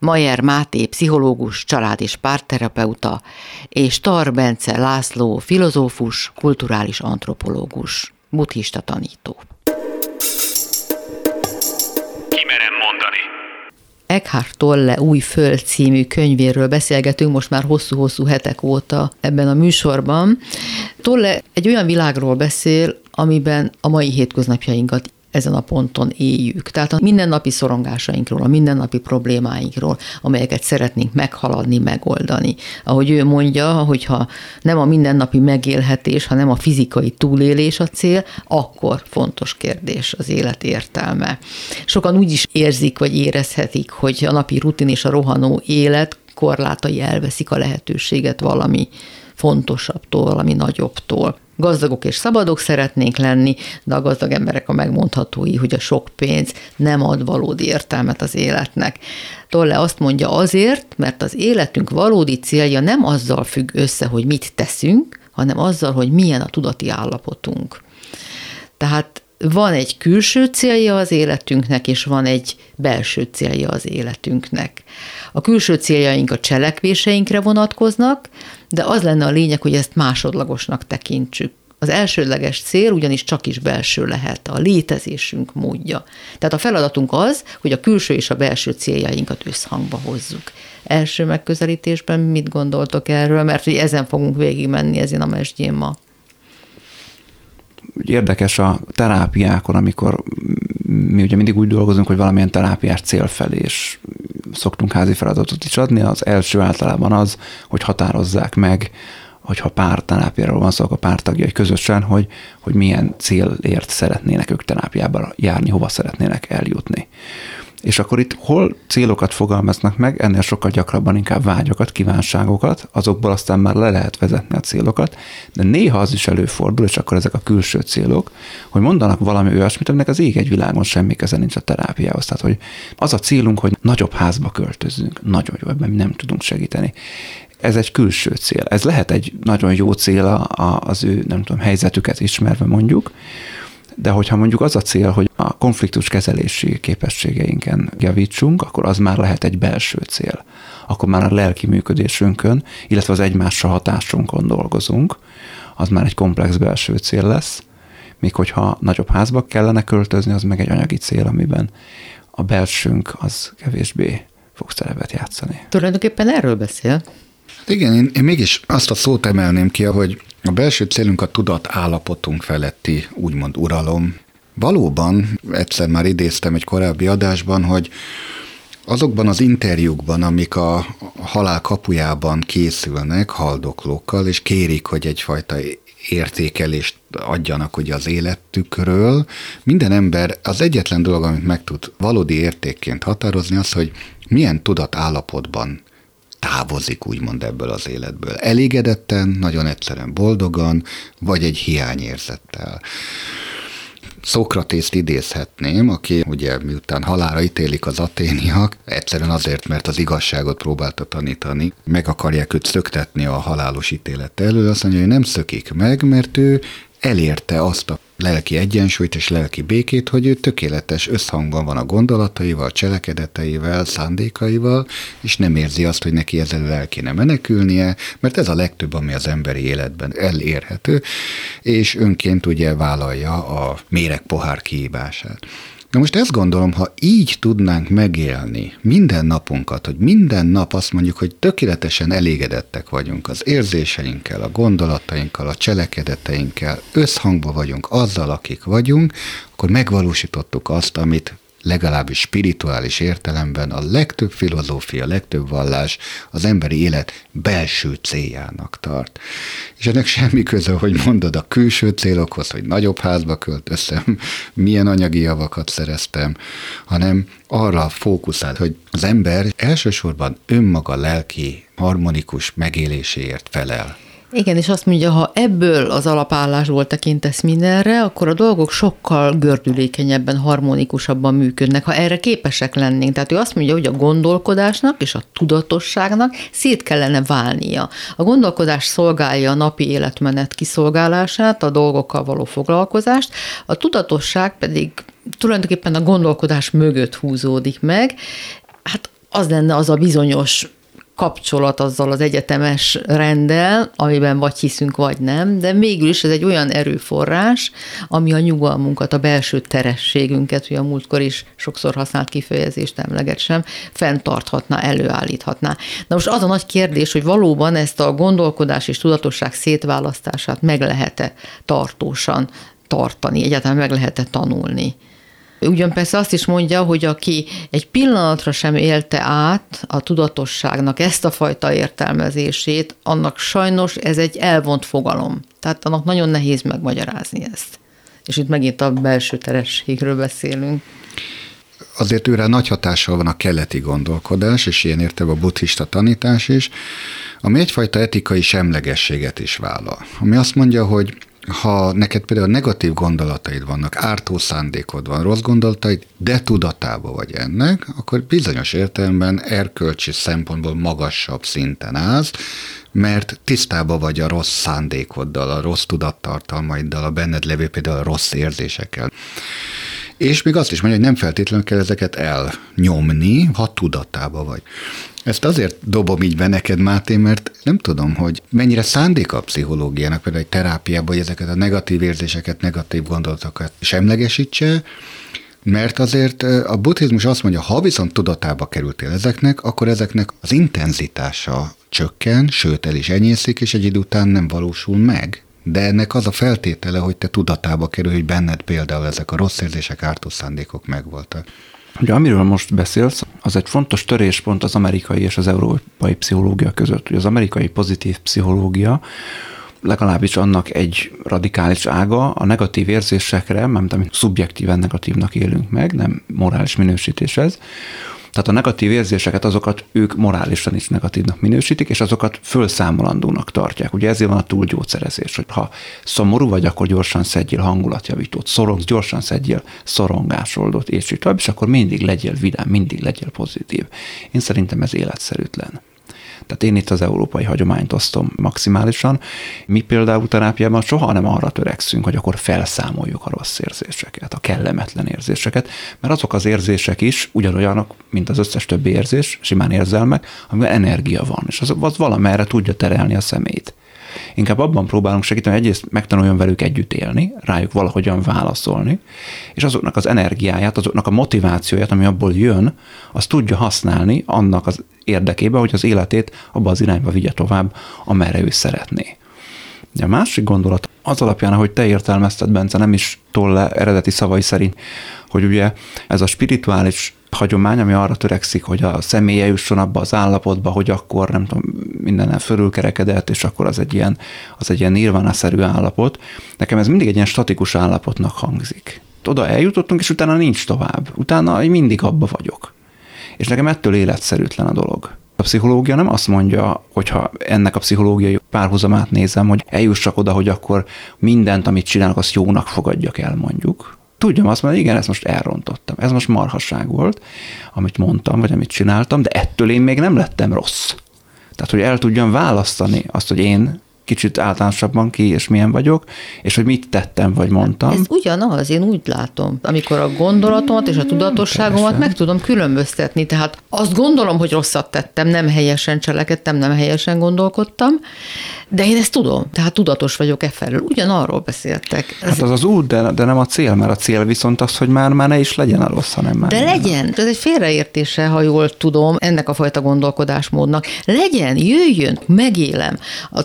Majer Máté, pszichológus, család- és párterapeuta, és Tar Bence László, filozófus, kulturális antropológus, buddhista tanító. Eckhart Tolle új föld című könyvéről beszélgetünk most már hosszú-hosszú hetek óta ebben a műsorban. Tolle egy olyan világról beszél, amiben a mai hétköznapjainkat ezen a ponton éljük. Tehát a mindennapi szorongásainkról, a mindennapi problémáinkról, amelyeket szeretnénk meghaladni, megoldani. Ahogy ő mondja, hogyha nem a mindennapi megélhetés, hanem a fizikai túlélés a cél, akkor fontos kérdés az élet értelme. Sokan úgy is érzik, vagy érezhetik, hogy a napi rutin és a rohanó élet korlátai elveszik a lehetőséget valami fontosabbtól, valami nagyobbtól gazdagok és szabadok szeretnénk lenni, de a gazdag emberek a megmondhatói, hogy a sok pénz nem ad valódi értelmet az életnek. Tolle azt mondja azért, mert az életünk valódi célja nem azzal függ össze, hogy mit teszünk, hanem azzal, hogy milyen a tudati állapotunk. Tehát van egy külső célja az életünknek, és van egy belső célja az életünknek. A külső céljaink a cselekvéseinkre vonatkoznak, de az lenne a lényeg, hogy ezt másodlagosnak tekintsük. Az elsődleges cél ugyanis csak is belső lehet, a létezésünk módja. Tehát a feladatunk az, hogy a külső és a belső céljainkat összhangba hozzuk. Első megközelítésben mit gondoltok erről, mert hogy ezen fogunk végigmenni ezen a mesdjén ma. Érdekes a terápiákon, amikor mi ugye mindig úgy dolgozunk, hogy valamilyen terápiás cél felé, és szoktunk házi feladatot is adni. Az első általában az, hogy határozzák meg, hogyha pár terápiáról van szó, akkor pár tagjai közösen, hogy, hogy milyen célért szeretnének ők terápiába járni, hova szeretnének eljutni. És akkor itt hol célokat fogalmaznak meg, ennél sokkal gyakrabban inkább vágyakat, kívánságokat, azokból aztán már le lehet vezetni a célokat, de néha az is előfordul, és akkor ezek a külső célok, hogy mondanak valami olyasmit, aminek az ég egy világon semmi keze nincs a terápiához. Tehát, hogy az a célunk, hogy nagyobb házba költözzünk, nagyon jó, ebben mi nem tudunk segíteni. Ez egy külső cél. Ez lehet egy nagyon jó cél az ő, nem tudom, helyzetüket ismerve mondjuk, de hogyha mondjuk az a cél, hogy a konfliktus kezelési képességeinken javítsunk, akkor az már lehet egy belső cél. Akkor már a lelki működésünkön, illetve az egymásra hatásunkon dolgozunk, az már egy komplex belső cél lesz, míg hogyha nagyobb házba kellene költözni, az meg egy anyagi cél, amiben a belsőnk az kevésbé fog szerepet játszani. Tulajdonképpen erről beszél. Igen, én, én mégis azt a szót emelném ki, hogy a belső célunk a tudat állapotunk feletti úgymond uralom. Valóban, egyszer már idéztem egy korábbi adásban, hogy azokban az interjúkban, amik a halál kapujában készülnek haldoklókkal, és kérik, hogy egyfajta értékelést adjanak ugye az életükről. Minden ember az egyetlen dolog, amit meg tud valódi értékként határozni, az, hogy milyen tudatállapotban távozik úgymond ebből az életből. Elégedetten, nagyon egyszerűen boldogan, vagy egy hiányérzettel. Szokratészt idézhetném, aki ugye miután halára ítélik az aténiak, egyszerűen azért, mert az igazságot próbálta tanítani, meg akarják őt szöktetni a halálos ítélet elől, azt mondja, hogy nem szökik meg, mert ő elérte azt a lelki egyensúlyt és lelki békét, hogy ő tökéletes összhangban van a gondolataival, cselekedeteivel, szándékaival, és nem érzi azt, hogy neki ezzel el kéne menekülnie, mert ez a legtöbb, ami az emberi életben elérhető, és önként ugye vállalja a méreg pohár kihívását. Na most ezt gondolom, ha így tudnánk megélni minden napunkat, hogy minden nap azt mondjuk, hogy tökéletesen elégedettek vagyunk az érzéseinkkel, a gondolatainkkal, a cselekedeteinkkel, összhangba vagyunk azzal, akik vagyunk, akkor megvalósítottuk azt, amit legalábbis spirituális értelemben a legtöbb filozófia, legtöbb vallás az emberi élet belső céljának tart. És ennek semmi köze, hogy mondod a külső célokhoz, hogy nagyobb házba költöztem, milyen anyagi javakat szereztem, hanem arra fókuszál, hogy az ember elsősorban önmaga lelki harmonikus megéléséért felel. Igen, és azt mondja, ha ebből az alapállásból tekintesz mindenre, akkor a dolgok sokkal gördülékenyebben, harmonikusabban működnek, ha erre képesek lennénk. Tehát ő azt mondja, hogy a gondolkodásnak és a tudatosságnak szét kellene válnia. A gondolkodás szolgálja a napi életmenet kiszolgálását, a dolgokkal való foglalkozást, a tudatosság pedig tulajdonképpen a gondolkodás mögött húzódik meg. Hát az lenne az a bizonyos kapcsolat azzal az egyetemes rendel, amiben vagy hiszünk, vagy nem, de végül is ez egy olyan erőforrás, ami a nyugalmunkat, a belső terességünket, hogy a múltkor is sokszor használt kifejezést emleget sem, fenntarthatná, előállíthatná. Na most az a nagy kérdés, hogy valóban ezt a gondolkodás és tudatosság szétválasztását meg lehet-e tartósan tartani, egyáltalán meg lehet-e tanulni. Ugyan persze azt is mondja, hogy aki egy pillanatra sem élte át a tudatosságnak ezt a fajta értelmezését, annak sajnos ez egy elvont fogalom. Tehát annak nagyon nehéz megmagyarázni ezt. És itt megint a belső terességről beszélünk. Azért őre nagy hatással van a keleti gondolkodás, és ilyen értem a buddhista tanítás is, ami egyfajta etikai semlegességet is vállal. Ami azt mondja, hogy ha neked például negatív gondolataid vannak, ártó szándékod van, rossz gondolataid, de tudatában vagy ennek, akkor bizonyos értelemben erkölcsi szempontból magasabb szinten állsz, mert tisztába vagy a rossz szándékoddal, a rossz tudattartalmaiddal, a benned levő például a rossz érzésekkel. És még azt is mondja, hogy nem feltétlenül kell ezeket elnyomni, ha tudatába vagy. Ezt azért dobom így be neked, Máté, mert nem tudom, hogy mennyire szándéka a pszichológiának, például egy terápiában, hogy ezeket a negatív érzéseket, negatív gondolatokat semlegesítse, mert azért a buddhizmus azt mondja, ha viszont tudatába kerültél ezeknek, akkor ezeknek az intenzitása csökken, sőt el is enyészik, és egy idő után nem valósul meg. De ennek az a feltétele, hogy te tudatába kerül, hogy benned például ezek a rossz érzések, ártó szándékok megvoltak. Ugye amiről most beszélsz, az egy fontos töréspont az amerikai és az európai pszichológia között. Ugye az amerikai pozitív pszichológia legalábbis annak egy radikális ága a negatív érzésekre, mert amit szubjektíven negatívnak élünk meg, nem morális minősítés ez, tehát a negatív érzéseket, azokat ők morálisan is negatívnak minősítik, és azokat fölszámolandónak tartják. Ugye ezért van a túlgyógyszerezés, hogy ha szomorú vagy, akkor gyorsan szedjél hangulatjavítót, szorongsz, gyorsan szedjél szorongásoldót, és így tovább, és akkor mindig legyél vidám, mindig legyél pozitív. Én szerintem ez életszerűtlen. Tehát én itt az európai hagyományt osztom maximálisan. Mi például terápiában soha nem arra törekszünk, hogy akkor felszámoljuk a rossz érzéseket, a kellemetlen érzéseket, mert azok az érzések is ugyanolyanok, mint az összes többi érzés, simán érzelmek, amiben energia van, és az, az valamerre tudja terelni a szemét. Inkább abban próbálunk segíteni, hogy egyrészt megtanuljon velük együtt élni, rájuk valahogyan válaszolni, és azoknak az energiáját, azoknak a motivációját, ami abból jön, azt tudja használni annak az érdekében, hogy az életét abba az irányba vigye tovább, amerre ő szeretné. A másik gondolat az alapján, ahogy te értelmezted, Bence, nem is tolle eredeti szavai szerint, hogy ugye ez a spirituális hagyomány, ami arra törekszik, hogy a személye jusson abba az állapotba, hogy akkor nem tudom, mindenen fölülkerekedett, és akkor az egy ilyen, az egy ilyen nirvana-szerű állapot. Nekem ez mindig egy ilyen statikus állapotnak hangzik. Oda eljutottunk, és utána nincs tovább. Utána mindig abba vagyok. És nekem ettől életszerűtlen a dolog. A pszichológia nem azt mondja, hogyha ennek a pszichológiai párhuzamát nézem, hogy eljussak oda, hogy akkor mindent, amit csinálok, azt jónak fogadjak el, mondjuk. Tudjam azt mondani, igen, ezt most elrontottam. Ez most marhasság volt, amit mondtam, vagy amit csináltam, de ettől én még nem lettem rossz. Tehát, hogy el tudjam választani azt, hogy én kicsit általánosabban ki és milyen vagyok, és hogy mit tettem vagy mondtam. Ez ugyanaz, én úgy látom. Amikor a gondolatomat és a tudatosságomat Persze. meg tudom különböztetni, tehát azt gondolom, hogy rosszat tettem, nem helyesen cselekedtem, nem helyesen gondolkodtam, de én ezt tudom, tehát tudatos vagyok e felől. Ugyanarról beszéltek. Ez... Hát az az út, de, de nem a cél, mert a cél viszont az, hogy már, már ne is legyen a rossz, hanem már. De legyen. Ez egy félreértése, ha jól tudom, ennek a fajta gondolkodásmódnak. Legyen, jöjjön, megélem a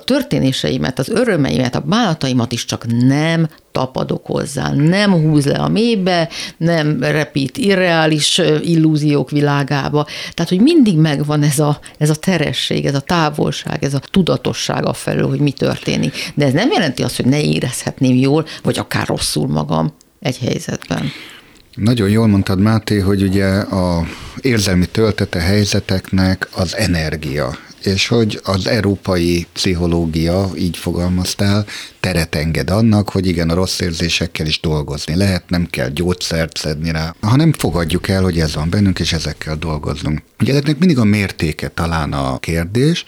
történéseimet, az örömeimet, a bánataimat is, csak nem tapadok hozzá, nem húz le a mélybe, nem repít irreális illúziók világába. Tehát, hogy mindig megvan ez a, ez a teresség, ez a távolság, ez a tudatosság felől, hogy mi történik. De ez nem jelenti azt, hogy ne érezhetném jól, vagy akár rosszul magam egy helyzetben. Nagyon jól mondtad, Máté, hogy ugye a érzelmi töltete helyzeteknek az energia és hogy az európai pszichológia, így fogalmaztál, teret enged annak, hogy igen, a rossz érzésekkel is dolgozni lehet, nem kell gyógyszert szedni rá, hanem fogadjuk el, hogy ez van bennünk, és ezekkel dolgozunk. Ugye ennek mindig a mértéke talán a kérdés,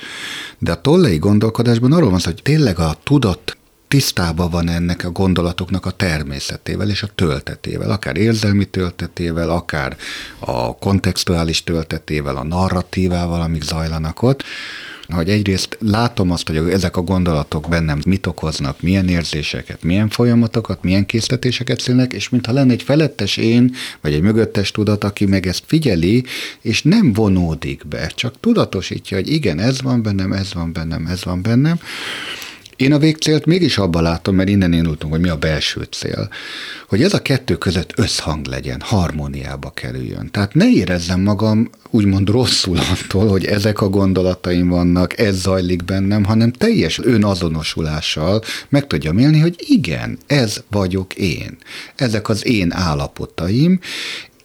de a tollei gondolkodásban arról van hogy tényleg a tudott tisztában van ennek a gondolatoknak a természetével és a töltetével, akár érzelmi töltetével, akár a kontextuális töltetével, a narratívával, amik zajlanak ott, hogy egyrészt látom azt, hogy ezek a gondolatok bennem mit okoznak, milyen érzéseket, milyen folyamatokat, milyen készletéseket szülnek, és mintha lenne egy felettes én, vagy egy mögöttes tudat, aki meg ezt figyeli, és nem vonódik be, csak tudatosítja, hogy igen, ez van bennem, ez van bennem, ez van bennem, én a végcélt mégis abban látom, mert innen indultunk, hogy mi a belső cél, hogy ez a kettő között összhang legyen, harmóniába kerüljön. Tehát ne érezzem magam úgymond rosszul attól, hogy ezek a gondolataim vannak, ez zajlik bennem, hanem teljes önazonosulással meg tudjam élni, hogy igen, ez vagyok én. Ezek az én állapotaim,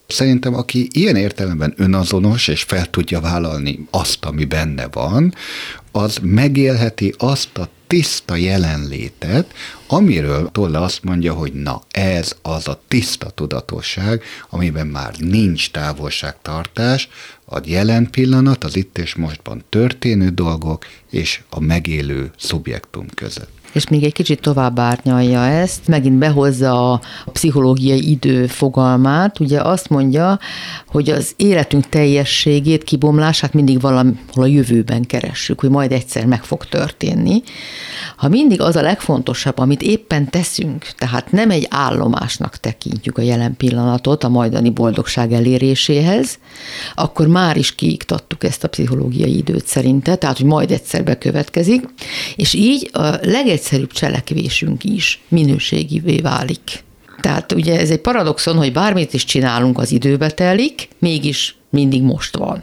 Szerintem, aki ilyen értelemben önazonos, és fel tudja vállalni azt, ami benne van, az megélheti azt a tiszta jelenlétet, amiről Tolle azt mondja, hogy na ez az a tiszta tudatosság, amiben már nincs távolságtartás, a jelen pillanat, az itt és mostban történő dolgok és a megélő szubjektum között és még egy kicsit tovább árnyalja ezt, megint behozza a pszichológiai idő fogalmát, ugye azt mondja, hogy az életünk teljességét, kibomlását mindig valahol a jövőben keressük, hogy majd egyszer meg fog történni. Ha mindig az a legfontosabb, amit éppen teszünk, tehát nem egy állomásnak tekintjük a jelen pillanatot a majdani boldogság eléréséhez, akkor már is kiiktattuk ezt a pszichológiai időt szerinte, tehát hogy majd egyszer bekövetkezik, és így a legegy legegyszerűbb cselekvésünk is minőségivé válik. Tehát ugye ez egy paradoxon, hogy bármit is csinálunk, az időbe telik, mégis mindig most van.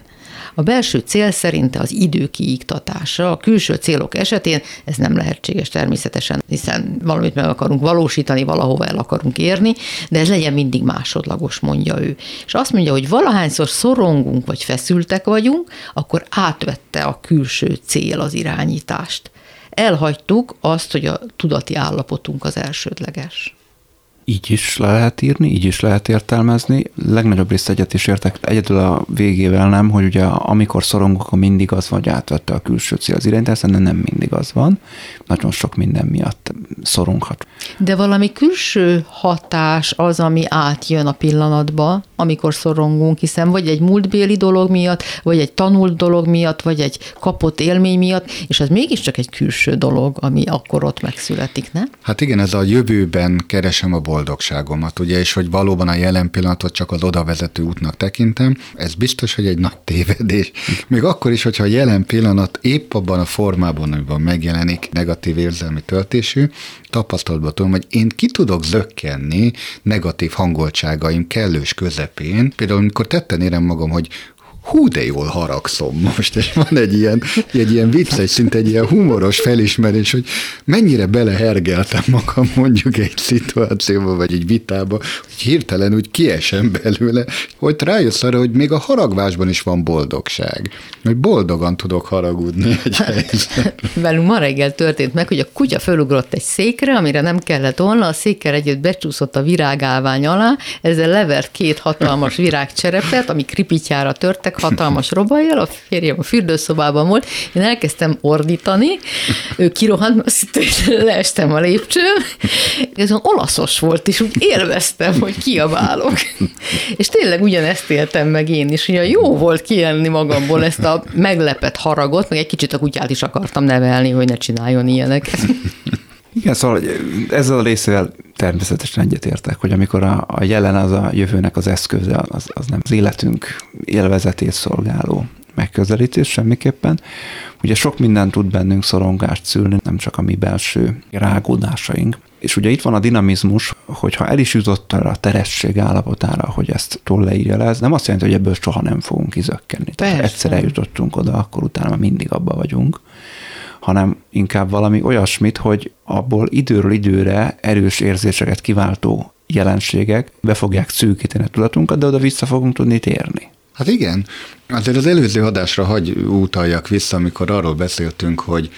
A belső cél szerint az idő kiiktatása, a külső célok esetén ez nem lehetséges természetesen, hiszen valamit meg akarunk valósítani, valahova el akarunk érni, de ez legyen mindig másodlagos, mondja ő. És azt mondja, hogy valahányszor szorongunk vagy feszültek vagyunk, akkor átvette a külső cél az irányítást elhagytuk azt, hogy a tudati állapotunk az elsődleges. Így is le lehet írni, így is lehet értelmezni. Legnagyobb részt egyet is értek, egyedül a végével nem, hogy ugye amikor szorongok, akkor mindig az vagy átvette a külső cél az irányítás, de nem mindig az van. Nagyon sok minden miatt szoronghat. De valami külső hatás az, ami átjön a pillanatba, amikor szorongunk, hiszen vagy egy múltbéli dolog miatt, vagy egy tanult dolog miatt, vagy egy kapott élmény miatt, és ez mégiscsak egy külső dolog, ami akkor ott megszületik, ne? Hát igen, ez a jövőben keresem a boldogságomat, ugye, és hogy valóban a jelen pillanatot csak az oda vezető útnak tekintem, ez biztos, hogy egy nagy tévedés. Még akkor is, hogyha a jelen pillanat épp abban a formában, amiben megjelenik negatív érzelmi töltésű, tapasztalatban tudom, hogy én ki tudok zökkenni negatív hangoltságaim kellős közepén. Például, amikor tetten érem magam, hogy hú, de jól haragszom most, és van egy ilyen, egy ilyen vicces, szinte egy ilyen humoros felismerés, hogy mennyire belehergeltem magam mondjuk egy szituációba, vagy egy vitába, hogy hirtelen úgy kiesem belőle, hogy rájössz arra, hogy még a haragvásban is van boldogság, hogy boldogan tudok haragudni egy helyzet. Velünk ma reggel történt meg, hogy a kutya fölugrott egy székre, amire nem kellett volna, a székkel együtt becsúszott a virágálvány alá, ezzel levert két hatalmas virágcserepet, ami kripityára törtek, üveg hatalmas robajjal, a férjem a fürdőszobában volt, én elkezdtem ordítani, ő kirohant, azt hitt, hogy leestem a lépcsőn, ez olaszos volt, és úgy élveztem, hogy kiabálok. És tényleg ugyanezt éltem meg én is, hogy jó volt kielni magamból ezt a meglepett haragot, meg egy kicsit a kutyát is akartam nevelni, hogy ne csináljon ilyeneket. Igen, szóval ezzel a részével természetesen egyetértek, hogy amikor a, a jelen az a jövőnek az eszköze, az, az nem az életünk élvezetét szolgáló megközelítés semmiképpen. Ugye sok minden tud bennünk szorongást szülni, nem csak a mi belső rágódásaink. És ugye itt van a dinamizmus, hogyha el is jutott a teresség állapotára, hogy ezt toll leírja le, ez nem azt jelenti, hogy ebből soha nem fogunk kizökkenni. Tehát egyszer eljutottunk oda, akkor utána mindig abba vagyunk hanem inkább valami olyasmit, hogy abból időről időre erős érzéseket kiváltó jelenségek be fogják szűkíteni a tudatunkat, de oda vissza fogunk tudni térni. Hát igen, azért az előző adásra hagy utaljak vissza, amikor arról beszéltünk, hogy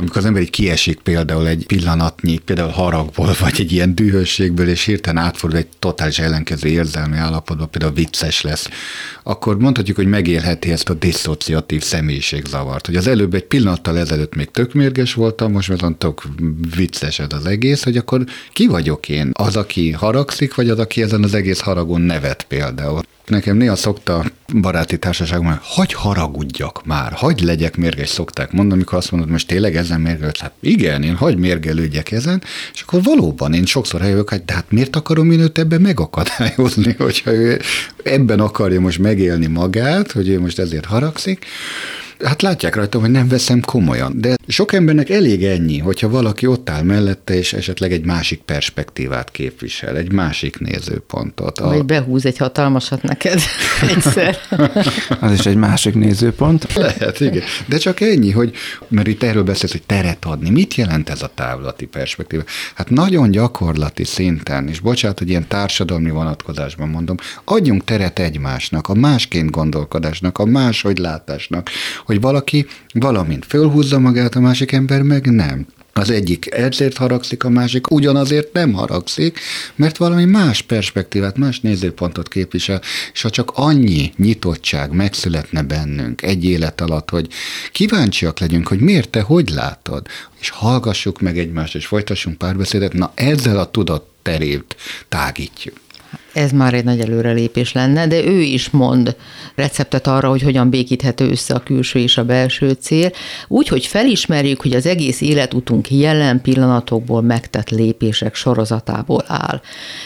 amikor az ember így kiesik például egy pillanatnyi, például haragból, vagy egy ilyen dühösségből, és hirtelen átfordul egy totális ellenkező érzelmi állapotba, például vicces lesz, akkor mondhatjuk, hogy megélheti ezt a diszociatív személyiségzavart. Hogy az előbb egy pillanattal ezelőtt még tök mérges voltam, most már tök vicces ez az egész, hogy akkor ki vagyok én? Az, aki haragszik, vagy az, aki ezen az egész haragon nevet például? Nekem néha szokta baráti társaságban, hogy haragudjak már, hagy legyek mérges, szokták mondani, amikor azt mondod, most tényleg ezen mérgelődsz. Hát igen, én hagy mérgelődjek ezen, és akkor valóban én sokszor eljövök, hogy de hát miért akarom én őt ebben megakadályozni, hogyha ő ebben akarja most megélni magát, hogy ő most ezért haragszik, Hát látják rajtam, hogy nem veszem komolyan, de sok embernek elég ennyi, hogyha valaki ott áll mellette, és esetleg egy másik perspektívát képvisel, egy másik nézőpontot. Vagy a... behúz egy hatalmasat neked egyszer. Az is egy másik nézőpont. Lehet, igen. De csak ennyi, hogy, mert itt erről beszélsz, hogy teret adni. Mit jelent ez a távlati perspektíva? Hát nagyon gyakorlati szinten, és bocsánat, hogy ilyen társadalmi vonatkozásban mondom, adjunk teret egymásnak, a másként gondolkodásnak, a máshogy látásnak, hogy valaki valamint fölhúzza magát, a másik ember meg nem. Az egyik ezért haragszik, a másik ugyanazért nem haragszik, mert valami más perspektívát, más nézőpontot képvisel, és ha csak annyi nyitottság megszületne bennünk egy élet alatt, hogy kíváncsiak legyünk, hogy miért te hogy látod, és hallgassuk meg egymást, és folytassunk párbeszédet, na ezzel a tudat terét tágítjuk ez már egy nagy előrelépés lenne, de ő is mond receptet arra, hogy hogyan békíthető össze a külső és a belső cél, úgy, hogy felismerjük, hogy az egész életutunk jelen pillanatokból megtett lépések sorozatából áll.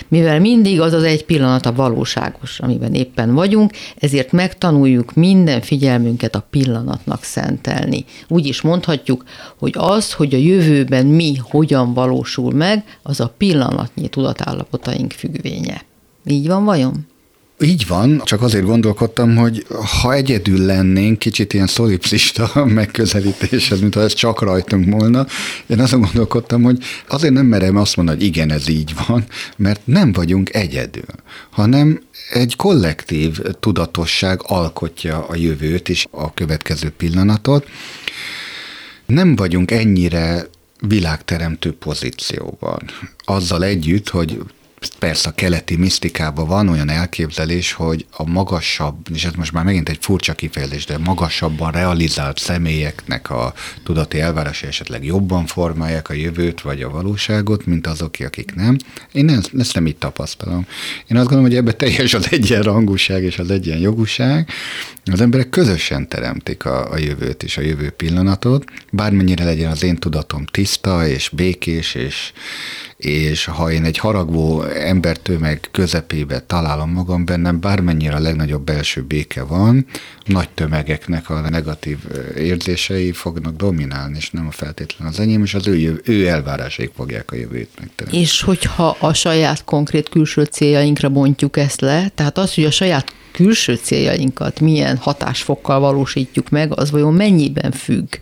Mivel mindig az az egy pillanat a valóságos, amiben éppen vagyunk, ezért megtanuljuk minden figyelmünket a pillanatnak szentelni. Úgy is mondhatjuk, hogy az, hogy a jövőben mi hogyan valósul meg, az a pillanatnyi tudatállapotaink függvénye. Így van vajon? Így van, csak azért gondolkodtam, hogy ha egyedül lennénk, kicsit ilyen szolipszista megközelítés, ez mintha ez csak rajtunk volna, én azon gondolkodtam, hogy azért nem merem azt mondani, hogy igen, ez így van, mert nem vagyunk egyedül, hanem egy kollektív tudatosság alkotja a jövőt és a következő pillanatot. Nem vagyunk ennyire világteremtő pozícióban. Azzal együtt, hogy persze a keleti misztikában van olyan elképzelés, hogy a magasabb, és ez most már megint egy furcsa kifejezés, de magasabban realizált személyeknek a tudati elvárása esetleg jobban formálják a jövőt vagy a valóságot, mint azok, akik nem. Én ezt, ezt nem így tapasztalom. Én azt gondolom, hogy ebbe teljes az egyenrangúság és az egyenjogúság. Az emberek közösen teremtik a, a jövőt és a jövő pillanatot, bármennyire legyen az én tudatom tiszta és békés és, és ha én egy haragvó embertömeg közepébe találom magam bennem, bármennyire a legnagyobb belső béke van, nagy tömegeknek a negatív érzései fognak dominálni, és nem a feltétlen az enyém, és az ő, ő elvárásaik fogják a jövőt megteremteni. És hogyha a saját konkrét külső céljainkra bontjuk ezt le, tehát az, hogy a saját külső céljainkat milyen hatásfokkal valósítjuk meg, az vajon mennyiben függ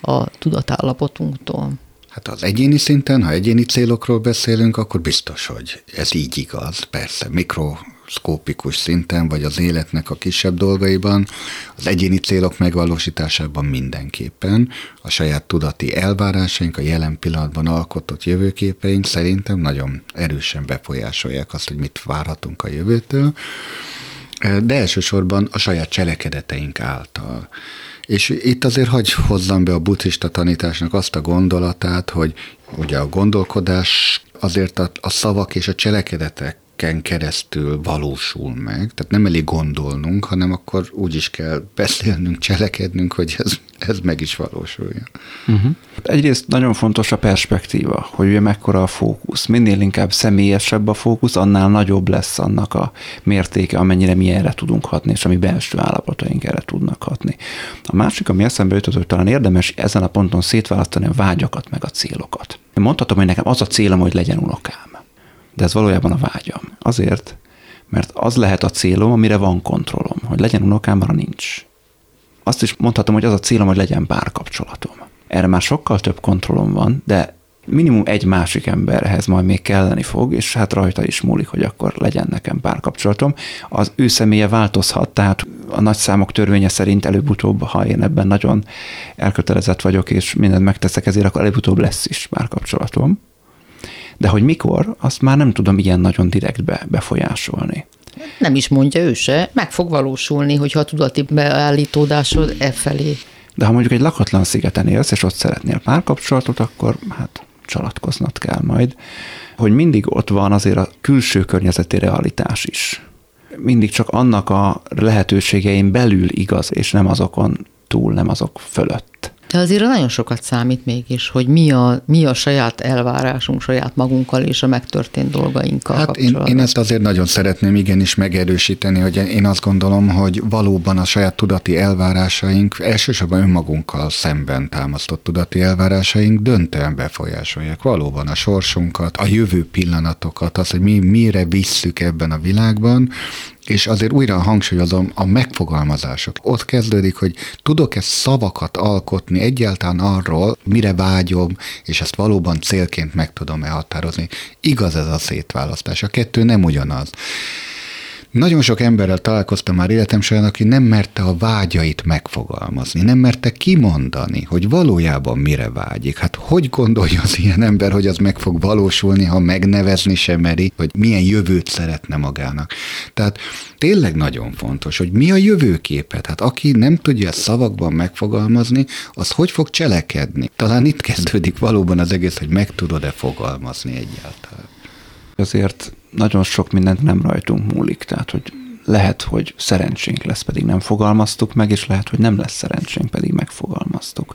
a tudatállapotunktól? Hát az egyéni szinten, ha egyéni célokról beszélünk, akkor biztos, hogy ez így igaz, persze, mikroszkópikus szinten, vagy az életnek a kisebb dolgaiban, az egyéni célok megvalósításában mindenképpen, a saját tudati elvárásaink, a jelen pillanatban alkotott jövőképeink szerintem nagyon erősen befolyásolják azt, hogy mit várhatunk a jövőtől, de elsősorban a saját cselekedeteink által. És itt azért hagy hozzam be a buddhista tanításnak azt a gondolatát, hogy ugye a gondolkodás azért a, a szavak és a cselekedetek ken keresztül valósul meg. Tehát nem elég gondolnunk, hanem akkor úgy is kell beszélnünk, cselekednünk, hogy ez, ez meg is valósuljon. Uh-huh. Egyrészt nagyon fontos a perspektíva, hogy ugye mekkora a fókusz. Minél inkább személyesebb a fókusz, annál nagyobb lesz annak a mértéke, amennyire mi erre tudunk hatni, és ami belső állapotaink erre tudnak hatni. A másik, ami eszembe jutott, hogy talán érdemes ezen a ponton szétválasztani a vágyakat meg a célokat. Én mondhatom, hogy nekem az a célom, hogy legyen unokám de ez valójában a vágyam. Azért, mert az lehet a célom, amire van kontrollom, hogy legyen unokám, arra nincs. Azt is mondhatom, hogy az a célom, hogy legyen párkapcsolatom. Erre már sokkal több kontrollom van, de minimum egy másik emberhez majd még kelleni fog, és hát rajta is múlik, hogy akkor legyen nekem párkapcsolatom. Az ő személye változhat, tehát a nagy számok törvénye szerint előbb-utóbb, ha én ebben nagyon elkötelezett vagyok, és mindent megteszek ezért, akkor előbb-utóbb lesz is párkapcsolatom de hogy mikor, azt már nem tudom ilyen nagyon direktbe befolyásolni. Nem is mondja ő se, meg fog valósulni, hogyha a tudati beállítódásod e felé. De ha mondjuk egy lakatlan szigeten élsz, és ott szeretnél párkapcsolatot, akkor hát csalatkoznod kell majd. Hogy mindig ott van azért a külső környezeti realitás is. Mindig csak annak a lehetőségein belül igaz, és nem azokon túl, nem azok fölött. De azért nagyon sokat számít mégis, hogy mi a, mi a saját elvárásunk saját magunkkal és a megtörtént dolgainkkal hát én, én ezt azért nagyon szeretném igenis megerősíteni, hogy én azt gondolom, hogy valóban a saját tudati elvárásaink, elsősorban önmagunkkal szemben támasztott tudati elvárásaink döntően befolyásolják valóban a sorsunkat, a jövő pillanatokat, az, hogy mi mire visszük ebben a világban, és azért újra hangsúlyozom, a megfogalmazások. Ott kezdődik, hogy tudok-e szavakat alkotni egyáltalán arról, mire vágyom, és ezt valóban célként meg tudom-e határozni. Igaz ez a szétválasztás. A kettő nem ugyanaz. Nagyon sok emberrel találkoztam már életem során, aki nem merte a vágyait megfogalmazni, nem merte kimondani, hogy valójában mire vágyik. Hát hogy gondolja az ilyen ember, hogy az meg fog valósulni, ha megnevezni sem meri, hogy milyen jövőt szeretne magának. Tehát tényleg nagyon fontos, hogy mi a jövőképet. Hát aki nem tudja ezt szavakban megfogalmazni, az hogy fog cselekedni? Talán itt kezdődik valóban az egész, hogy meg tudod-e fogalmazni egyáltalán. Azért nagyon sok mindent nem rajtunk múlik, tehát hogy lehet, hogy szerencsénk lesz, pedig nem fogalmaztuk meg, és lehet, hogy nem lesz szerencsénk, pedig megfogalmaztuk.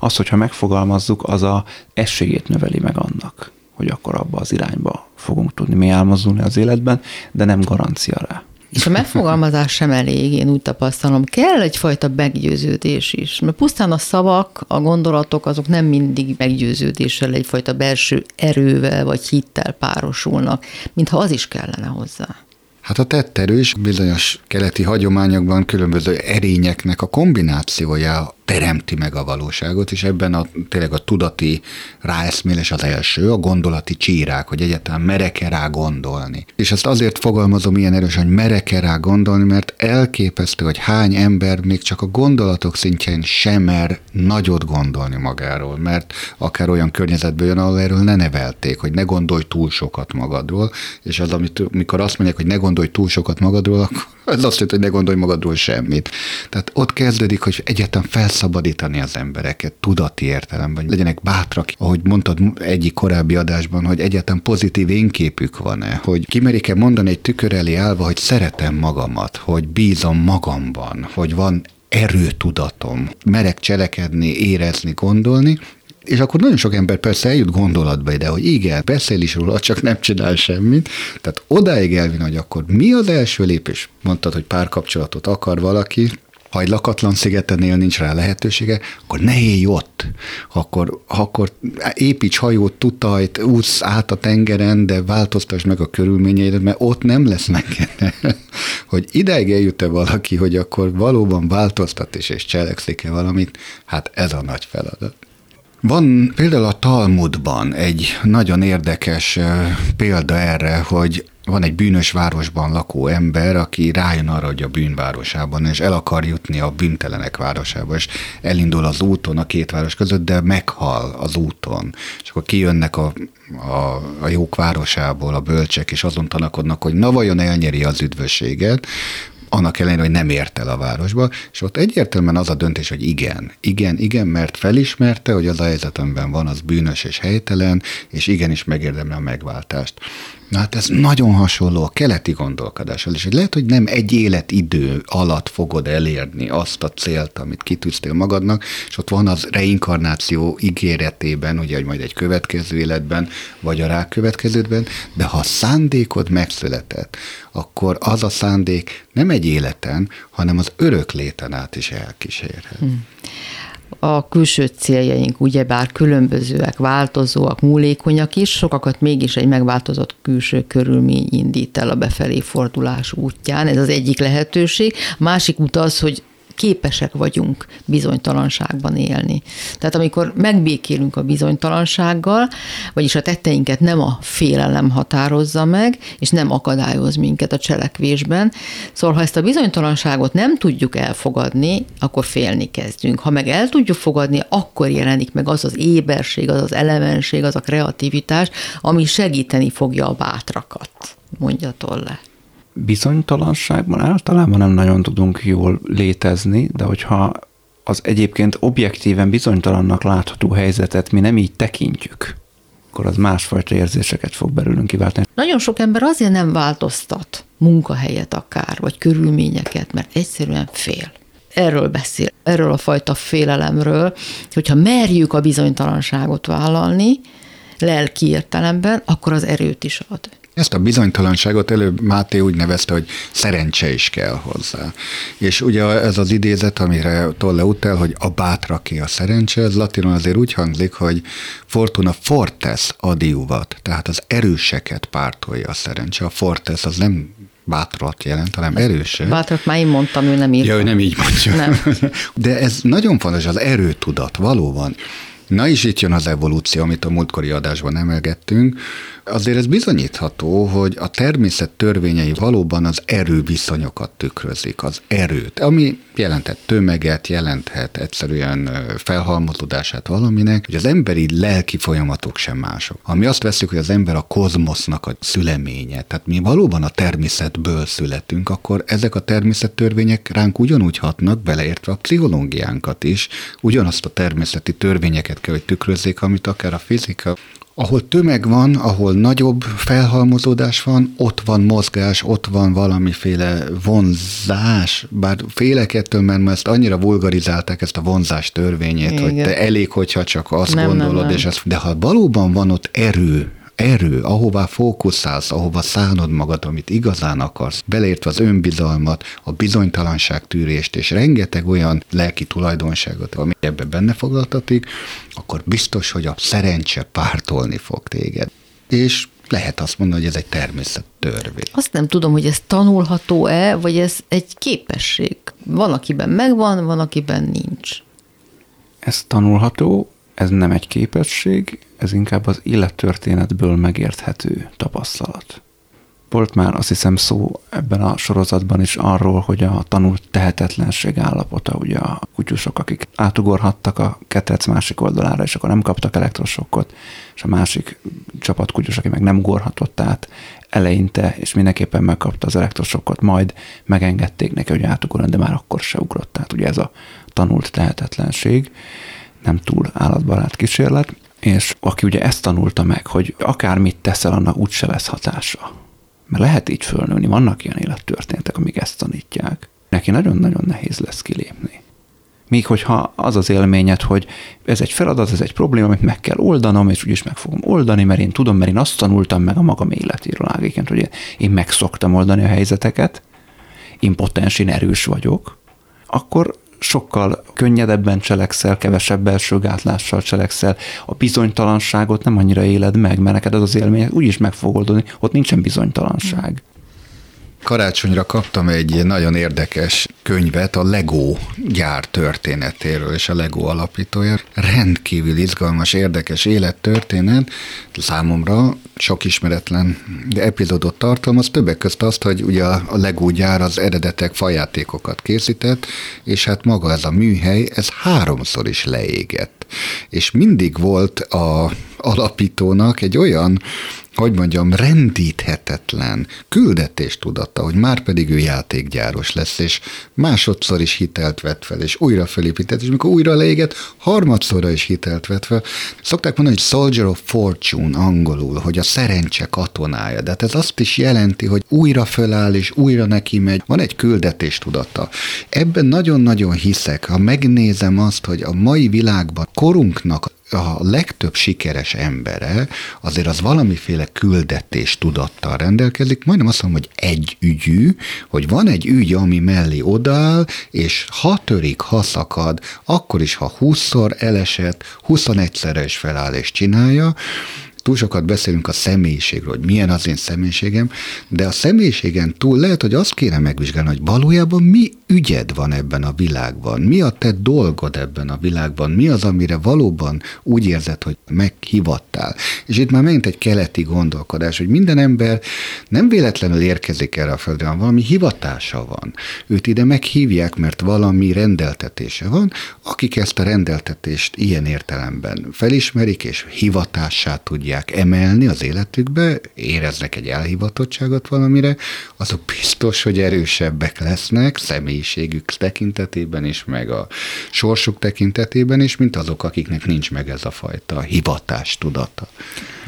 Az, hogyha megfogalmazzuk, az a esélyét növeli meg annak, hogy akkor abba az irányba fogunk tudni mi elmozdulni az életben, de nem garancia rá. És a megfogalmazás sem elég, én úgy tapasztalom. Kell egyfajta meggyőződés is. Mert pusztán a szavak, a gondolatok, azok nem mindig meggyőződéssel, egyfajta belső erővel vagy hittel párosulnak, mintha az is kellene hozzá. Hát a tetterős bizonyos keleti hagyományokban különböző erényeknek a kombinációja teremti meg a valóságot, és ebben a, tényleg a tudati ráeszmélés az első, a gondolati csírák, hogy egyáltalán merek-e rá gondolni. És ezt azért fogalmazom ilyen erősen, hogy merek-e rá gondolni, mert elképesztő, hogy hány ember még csak a gondolatok szintjén sem mer nagyot gondolni magáról, mert akár olyan környezetből jön, ahol erről ne nevelték, hogy ne gondolj túl sokat magadról, és az, amit, mikor azt mondják, hogy ne gondolj túl sokat magadról, akkor ez azt jelenti, hogy ne gondolj magadról semmit. Tehát ott kezdődik, hogy egyáltalán felszabadítani az embereket tudati értelemben, legyenek bátrak, ahogy mondtad egyik korábbi adásban, hogy egyáltalán pozitív énképük van-e, hogy kimerik-e mondani egy tükör elé állva, hogy szeretem magamat, hogy bízom magamban, hogy van erőtudatom, merek cselekedni, érezni, gondolni, és akkor nagyon sok ember persze eljut gondolatba ide, hogy igen, beszél is róla, csak nem csinál semmit. Tehát odáig elvin, hogy akkor mi az első lépés? Mondtad, hogy párkapcsolatot akar valaki, ha egy lakatlan szigeten él, nincs rá lehetősége, akkor ne élj ott. Akkor, akkor építs hajót, tutajt, úsz át a tengeren, de változtass meg a körülményeidet, mert ott nem lesz meg. hogy ideig eljut-e valaki, hogy akkor valóban változtat is és cselekszik-e valamit, hát ez a nagy feladat. Van például a Talmudban egy nagyon érdekes példa erre, hogy van egy bűnös városban lakó ember, aki rájön arra, hogy a bűnvárosában, és el akar jutni a bűntelenek városába, és elindul az úton a két város között, de meghal az úton. És akkor kijönnek a, a, a jók városából a bölcsek, és azon tanakodnak, hogy na vajon elnyeri az üdvösséget, annak ellenére, hogy nem ért el a városba, és ott egyértelműen az a döntés, hogy igen, igen, igen, mert felismerte, hogy az a helyzet, amiben van, az bűnös és helytelen, és igenis megérdemli a megváltást. Na hát ez nagyon hasonló a keleti gondolkodáshoz is, hogy lehet, hogy nem egy életidő alatt fogod elérni azt a célt, amit kitűztél magadnak, és ott van az reinkarnáció ígéretében, ugye, hogy majd egy következő életben, vagy a rákövetkezőben, de ha a szándékod megszületett, akkor az a szándék nem egy életen, hanem az örök léten át is elkísérhet. Hmm a külső céljaink ugyebár különbözőek, változóak, múlékonyak is, sokakat mégis egy megváltozott külső körülmény indít el a befelé fordulás útján. Ez az egyik lehetőség. Másik út az, hogy képesek vagyunk bizonytalanságban élni. Tehát amikor megbékélünk a bizonytalansággal, vagyis a tetteinket nem a félelem határozza meg, és nem akadályoz minket a cselekvésben. Szóval, ha ezt a bizonytalanságot nem tudjuk elfogadni, akkor félni kezdünk. Ha meg el tudjuk fogadni, akkor jelenik meg az az éberség, az az elemenség, az a kreativitás, ami segíteni fogja a bátrakat, mondja Tolle bizonytalanságban általában nem nagyon tudunk jól létezni, de hogyha az egyébként objektíven bizonytalannak látható helyzetet mi nem így tekintjük, akkor az másfajta érzéseket fog belőlünk kiváltani. Nagyon sok ember azért nem változtat munkahelyet akár, vagy körülményeket, mert egyszerűen fél. Erről beszél, erről a fajta félelemről, hogyha merjük a bizonytalanságot vállalni, lelki értelemben, akkor az erőt is ad. Ezt a bizonytalanságot előbb Máté úgy nevezte, hogy szerencse is kell hozzá. És ugye ez az idézet, amire Tolle utal, hogy a bátraké a szerencse, ez latinon azért úgy hangzik, hogy fortuna fortes adiuvat, tehát az erőseket pártolja a szerencse. A fortes az nem bátrat jelent, hanem erőse. Bátrat már én mondtam, ő nem írta. Ja, ő nem így mondja. Nem. De ez nagyon fontos, az erőtudat, valóban. Na is itt jön az evolúció, amit a múltkori adásban emelgettünk. Azért ez bizonyítható, hogy a természet törvényei valóban az erőviszonyokat tükrözik, az erőt, ami jelenthet tömeget, jelenthet egyszerűen felhalmozódását valaminek, hogy az emberi lelki folyamatok sem mások. Ami azt veszük, hogy az ember a kozmosznak a szüleménye, tehát mi valóban a természetből születünk, akkor ezek a természettörvények ránk ugyanúgy hatnak, beleértve a pszichológiánkat is, ugyanazt a természeti törvényeket kell, hogy tükrözzék, amit akár a fizika, ahol tömeg van, ahol nagyobb felhalmozódás van, ott van mozgás, ott van valamiféle vonzás, bár félek ettől, mert ezt annyira vulgarizálták, ezt a vonzás törvényét, Igen. hogy te elég, hogyha csak azt nem, gondolod, nem, nem. és ezt, de ha valóban van ott erő, erő, ahová fókuszálsz, ahova szánod magad, amit igazán akarsz, beleértve az önbizalmat, a bizonytalanság tűrést, és rengeteg olyan lelki tulajdonságot, ami ebbe benne foglaltatik, akkor biztos, hogy a szerencse pártolni fog téged. És lehet azt mondani, hogy ez egy természet törvény. Azt nem tudom, hogy ez tanulható-e, vagy ez egy képesség. Van, akiben megvan, van, akiben nincs. Ez tanulható, ez nem egy képesség, ez inkább az élettörténetből megérthető tapasztalat. Volt már azt hiszem szó ebben a sorozatban is arról, hogy a tanult tehetetlenség állapota, ugye a kutyusok, akik átugorhattak a ketrec másik oldalára, és akkor nem kaptak elektrosokkot, és a másik csapat kutyus, aki meg nem ugorhatott át eleinte, és mindenképpen megkapta az elektrosokkot, majd megengedték neki, hogy átugorjon, de már akkor se ugrott. Tehát ugye ez a tanult tehetetlenség nem túl állatbarát kísérlet, és aki ugye ezt tanulta meg, hogy akármit teszel, annak úgyse lesz hatása. Mert lehet így fölnőni, vannak ilyen élettörténetek, amik ezt tanítják. Neki nagyon-nagyon nehéz lesz kilépni. Míg hogyha az az élményed, hogy ez egy feladat, ez egy probléma, amit meg kell oldanom, és úgyis meg fogom oldani, mert én tudom, mert én azt tanultam meg a magam életéről ágiként, hogy én meg szoktam oldani a helyzeteket, én potens, én erős vagyok, akkor sokkal könnyedebben cselekszel, kevesebb belső gátlással cselekszel, a bizonytalanságot nem annyira éled meg, mert neked az az élmény úgyis meg fog oldani, ott nincsen bizonytalanság. Karácsonyra kaptam egy nagyon érdekes könyvet a Lego gyár történetéről, és a Lego alapítója. Rendkívül izgalmas, érdekes élettörténet. Számomra sok ismeretlen epizódot tartalmaz, többek közt azt, hogy ugye a Lego gyár az eredetek fajátékokat készített, és hát maga ez a műhely, ez háromszor is leégett. És mindig volt a alapítónak egy olyan hogy mondjam, rendíthetetlen küldetést tudatta, hogy már pedig ő játékgyáros lesz, és másodszor is hitelt vett fel, és újra felépített, és mikor újra leégett, harmadszorra is hitelt vett fel. Szokták mondani, hogy Soldier of Fortune angolul, hogy a szerencse katonája, de hát ez azt is jelenti, hogy újra föláll, és újra neki megy. Van egy küldetés tudata. Ebben nagyon-nagyon hiszek, ha megnézem azt, hogy a mai világban korunknak a legtöbb sikeres embere azért az valamiféle küldetés tudattal rendelkezik, majdnem azt mondom, hogy egy ügyű, hogy van egy ügy, ami mellé odáll, és ha törik, ha szakad, akkor is, ha 20-szor elesett, 21-szerre is feláll és csinálja, túl sokat beszélünk a személyiségről, hogy milyen az én személyiségem, de a személyiségen túl lehet, hogy azt kéne megvizsgálni, hogy valójában mi ügyed van ebben a világban, mi a te dolgod ebben a világban, mi az, amire valóban úgy érzed, hogy meghivattál. És itt már megint egy keleti gondolkodás, hogy minden ember nem véletlenül érkezik erre a földre, hanem valami hivatása van. Őt ide meghívják, mert valami rendeltetése van, akik ezt a rendeltetést ilyen értelemben felismerik, és hivatássá tudják emelni az életükbe, éreznek egy elhivatottságot valamire, azok biztos, hogy erősebbek lesznek személy személyiségük tekintetében is, meg a sorsuk tekintetében is, mint azok, akiknek nincs meg ez a fajta hivatás tudata.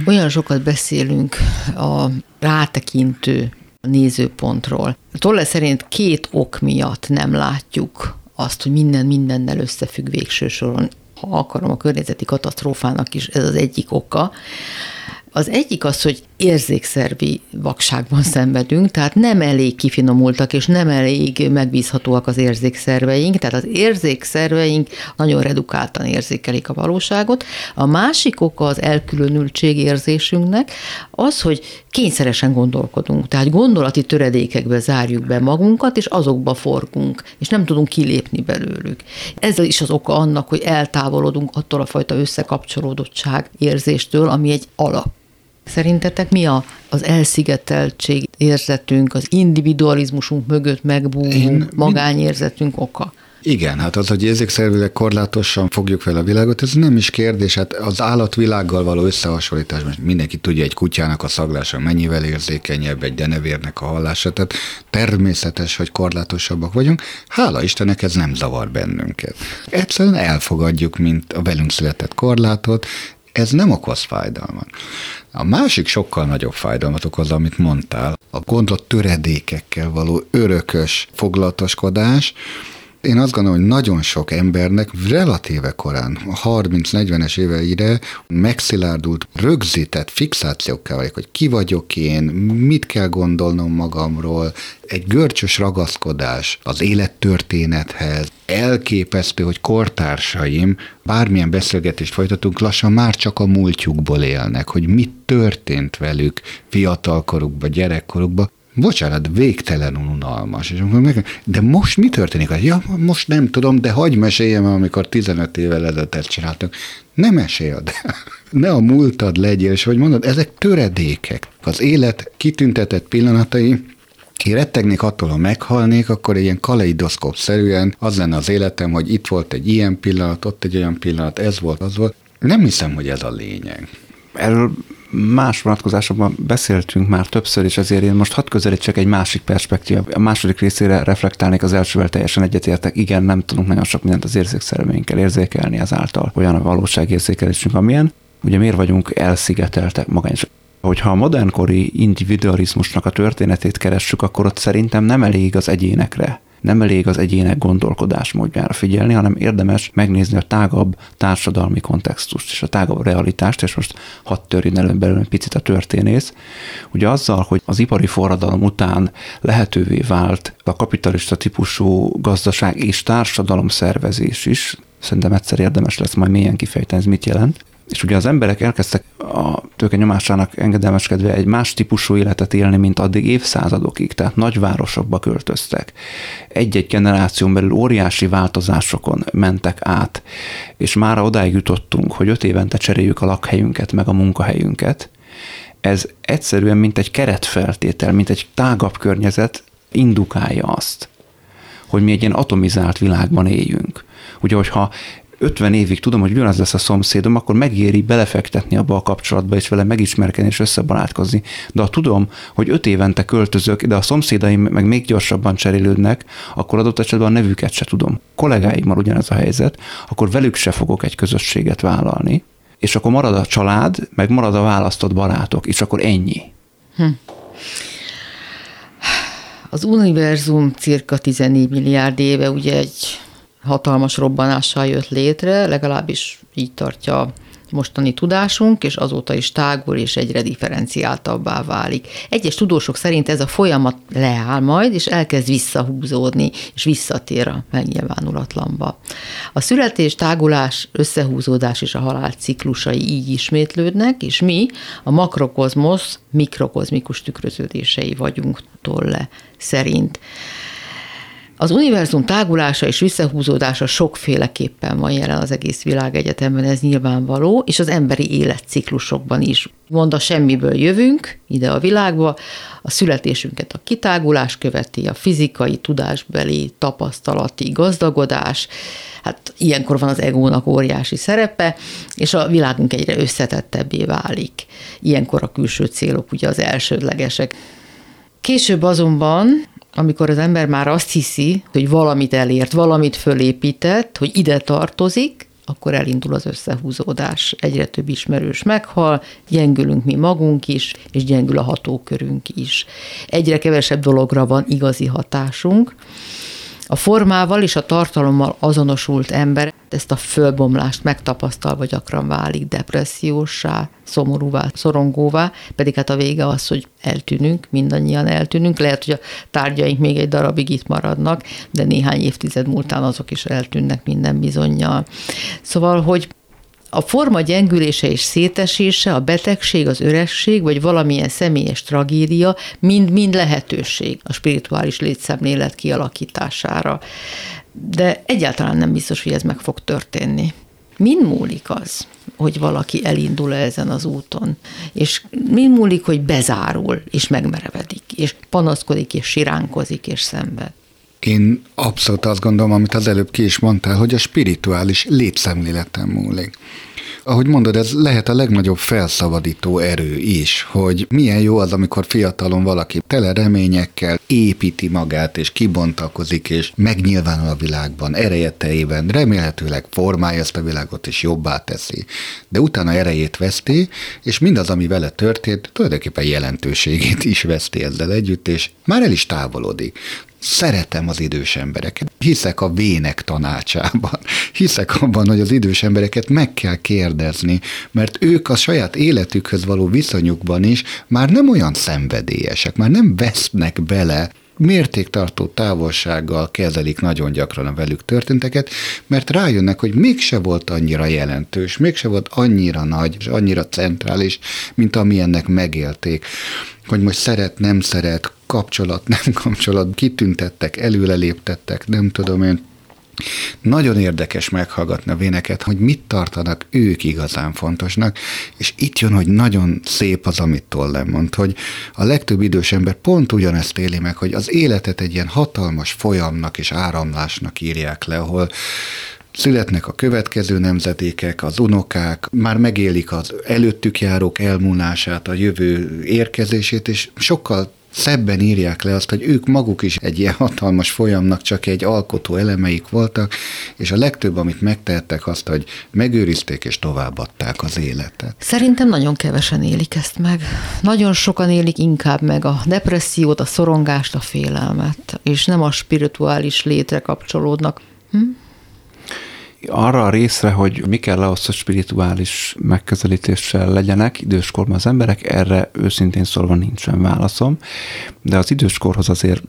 Olyan sokat beszélünk a rátekintő nézőpontról. Tolle szerint két ok miatt nem látjuk azt, hogy minden mindennel összefügg végső soron. Ha akarom, a környezeti katasztrófának is ez az egyik oka. Az egyik az, hogy érzékszervi vakságban szenvedünk, tehát nem elég kifinomultak, és nem elég megbízhatóak az érzékszerveink, tehát az érzékszerveink nagyon redukáltan érzékelik a valóságot. A másik oka az elkülönültség érzésünknek az, hogy kényszeresen gondolkodunk, tehát gondolati töredékekbe zárjuk be magunkat, és azokba forgunk, és nem tudunk kilépni belőlük. Ez is az oka annak, hogy eltávolodunk attól a fajta összekapcsolódottság érzéstől, ami egy alap Szerintetek mi a, az elszigeteltség érzetünk, az individualizmusunk mögött megbúvó magányérzetünk oka? Igen, hát az, hogy érzékszervileg korlátosan fogjuk fel a világot, ez nem is kérdés. Hát az állatvilággal való összehasonlítás, most mindenki tudja, egy kutyának a szaglása mennyivel érzékenyebb, egy denevérnek a hallása, tehát természetes, hogy korlátosabbak vagyunk. Hála Istennek ez nem zavar bennünket. Egyszerűen elfogadjuk, mint a velünk született korlátot, ez nem okoz fájdalmat. A másik sokkal nagyobb fájdalmat okoz, amit mondtál, a gondot töredékekkel való örökös foglalatoskodás, én azt gondolom, hogy nagyon sok embernek relatíve korán, a 30-40-es éveire megszilárdult, rögzített fixációkkal vagyok, hogy ki vagyok én, mit kell gondolnom magamról, egy görcsös ragaszkodás az élettörténethez. Elképesztő, hogy kortársaim, bármilyen beszélgetést folytatunk, lassan már csak a múltjukból élnek, hogy mit történt velük fiatalkorukban, gyerekkorukban, bocsánat, végtelenül unalmas. És meg, de most mi történik? Ja, most nem tudom, de hagyj meséljem, amikor 15 évvel ezelőtt csináltunk. Nem meséld. Ne a múltad legyél, és hogy mondod, ezek töredékek. Az élet kitüntetett pillanatai, én rettegnék attól, ha meghalnék, akkor ilyen kaleidoszkóp-szerűen az lenne az életem, hogy itt volt egy ilyen pillanat, ott egy olyan pillanat, ez volt, az volt. Nem hiszem, hogy ez a lényeg. Erről más vonatkozásokban beszéltünk már többször, és ezért én most hadd közelítsek egy másik perspektíva. A második részére reflektálnék az elsővel teljesen egyetértek. Igen, nem tudunk nagyon sok mindent az érzékszerveinkkel érzékelni ezáltal. Olyan a valóságérzékelésünk, amilyen. Ugye miért vagyunk elszigeteltek magányos hogyha a modernkori individualizmusnak a történetét keressük, akkor ott szerintem nem elég az egyénekre nem elég az egyének gondolkodásmódjára figyelni, hanem érdemes megnézni a tágabb társadalmi kontextust és a tágabb realitást, és most hadd törjön elő belőle egy picit a történész. Ugye azzal, hogy az ipari forradalom után lehetővé vált a kapitalista típusú gazdaság és társadalom szervezés is, szerintem egyszer érdemes lesz majd mélyen kifejteni, ez mit jelent. És ugye az emberek elkezdtek a tőke nyomásának engedelmeskedve egy más típusú életet élni, mint addig évszázadokig, tehát nagyvárosokba költöztek. Egy-egy generáción belül óriási változásokon mentek át, és már odáig jutottunk, hogy öt évente cseréljük a lakhelyünket, meg a munkahelyünket. Ez egyszerűen, mint egy keretfeltétel, mint egy tágabb környezet indukálja azt, hogy mi egy ilyen atomizált világban éljünk. Ugye, hogyha 50 évig tudom, hogy ugyanaz lesz a szomszédom, akkor megéri belefektetni abba a kapcsolatba, és vele megismerkedni és összebarátkozni. De ha tudom, hogy 5 évente költözök, de a szomszédaim meg még gyorsabban cserélődnek, akkor adott esetben a nevüket se tudom. Kollégáimmal ugyanez a helyzet, akkor velük se fogok egy közösséget vállalni, és akkor marad a család, meg marad a választott barátok, és akkor ennyi. Hm. Az univerzum cirka 14 milliárd éve ugye egy hatalmas robbanással jött létre, legalábbis így tartja mostani tudásunk, és azóta is tágul és egyre differenciáltabbá válik. Egyes tudósok szerint ez a folyamat leáll majd, és elkezd visszahúzódni, és visszatér a megnyilvánulatlanba. A születés, tágulás, összehúzódás és a halál ciklusai így ismétlődnek, és mi, a makrokozmosz mikrokozmikus tükröződései vagyunk tolle szerint. Az univerzum tágulása és visszahúzódása sokféleképpen van jelen az egész világegyetemben, ez nyilvánvaló, és az emberi életciklusokban is. Mond a semmiből jövünk ide a világba, a születésünket a kitágulás követi, a fizikai, tudásbeli, tapasztalati gazdagodás, hát ilyenkor van az egónak óriási szerepe, és a világunk egyre összetettebbé válik. Ilyenkor a külső célok ugye az elsődlegesek. Később azonban amikor az ember már azt hiszi, hogy valamit elért, valamit fölépített, hogy ide tartozik, akkor elindul az összehúzódás. Egyre több ismerős meghal, gyengülünk mi magunk is, és gyengül a hatókörünk is. Egyre kevesebb dologra van igazi hatásunk, a formával és a tartalommal azonosult ember ezt a fölbomlást megtapasztalva gyakran válik depressziósá, szomorúvá, szorongóvá, pedig hát a vége az, hogy eltűnünk, mindannyian eltűnünk, lehet, hogy a tárgyaink még egy darabig itt maradnak, de néhány évtized múltán azok is eltűnnek minden bizonyal. Szóval, hogy a forma gyengülése és szétesése, a betegség, az öresség, vagy valamilyen személyes tragédia mind-mind lehetőség a spirituális létszemlélet kialakítására. De egyáltalán nem biztos, hogy ez meg fog történni. Mind múlik az, hogy valaki elindul ezen az úton, és mind múlik, hogy bezárul, és megmerevedik, és panaszkodik, és siránkozik, és szenved. Én abszolút azt gondolom, amit az előbb ki is mondtál, hogy a spirituális létszemléleten múlik ahogy mondod, ez lehet a legnagyobb felszabadító erő is, hogy milyen jó az, amikor fiatalon valaki tele reményekkel építi magát, és kibontakozik, és megnyilvánul a világban, ereje tejében, remélhetőleg formálja ezt a világot, és jobbá teszi. De utána erejét veszti, és mindaz, ami vele történt, tulajdonképpen jelentőségét is veszti ezzel együtt, és már el is távolodik. Szeretem az idős embereket. Hiszek a vének tanácsában. Hiszek abban, hogy az idős embereket meg kell kérdezni, mert ők a saját életükhöz való viszonyukban is már nem olyan szenvedélyesek, már nem vesznek bele mértéktartó távolsággal kezelik nagyon gyakran a velük történteket, mert rájönnek, hogy mégse volt annyira jelentős, mégse volt annyira nagy, és annyira centrális, mint amilyennek megélték hogy most szeret, nem szeret, kapcsolat, nem kapcsolat, kitüntettek, előreléptettek, nem tudom én, nagyon érdekes meghallgatni a véneket, hogy mit tartanak ők igazán fontosnak, és itt jön, hogy nagyon szép az, amit Tollem mond, hogy a legtöbb idős ember pont ugyanezt éli meg, hogy az életet egy ilyen hatalmas folyamnak és áramlásnak írják le, ahol Születnek a következő nemzedékek, az unokák, már megélik az előttük járók elmúlását, a jövő érkezését, és sokkal szebben írják le azt, hogy ők maguk is egy ilyen hatalmas folyamnak csak egy alkotó elemeik voltak, és a legtöbb, amit megtehettek, azt, hogy megőrizték és továbbadták az életet. Szerintem nagyon kevesen élik ezt meg. Nagyon sokan élik inkább meg a depressziót, a szorongást, a félelmet, és nem a spirituális létre kapcsolódnak. Hm? Arra a részre, hogy mi kell ahhoz, hogy spirituális megközelítéssel legyenek időskorban az emberek, erre őszintén szólva nincsen válaszom, de az időskorhoz azért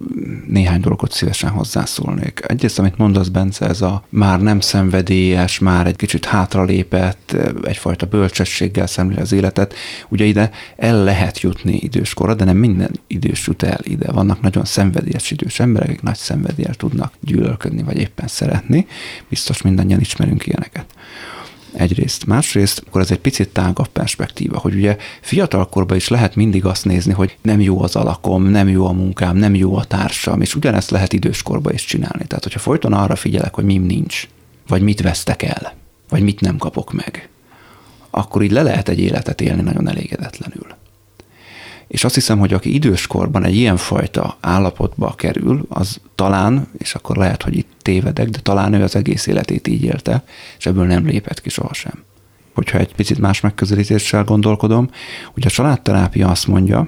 néhány dolgot szívesen hozzászólnék. Egyrészt, amit mondasz, Bence, ez a már nem szenvedélyes, már egy kicsit hátralépett, egyfajta bölcsességgel szemlél az életet. Ugye ide el lehet jutni időskorra, de nem minden idős jut el ide. Vannak nagyon szenvedélyes idős emberek, akik nagy szenvedéllyel tudnak gyűlölködni, vagy éppen szeretni. Biztos mindannyian ismerünk ilyeneket. Egyrészt. Másrészt, akkor ez egy picit tágabb perspektíva, hogy ugye fiatalkorban is lehet mindig azt nézni, hogy nem jó az alakom, nem jó a munkám, nem jó a társam, és ugyanezt lehet időskorban is csinálni. Tehát, hogyha folyton arra figyelek, hogy mim nincs, vagy mit vesztek el, vagy mit nem kapok meg, akkor így le lehet egy életet élni nagyon elégedetlenül. És azt hiszem, hogy aki időskorban egy ilyenfajta állapotba kerül, az talán, és akkor lehet, hogy itt tévedek, de talán ő az egész életét így élte, és ebből nem lépett ki sohasem. Hogyha egy picit más megközelítéssel gondolkodom, ugye a családterápia azt mondja,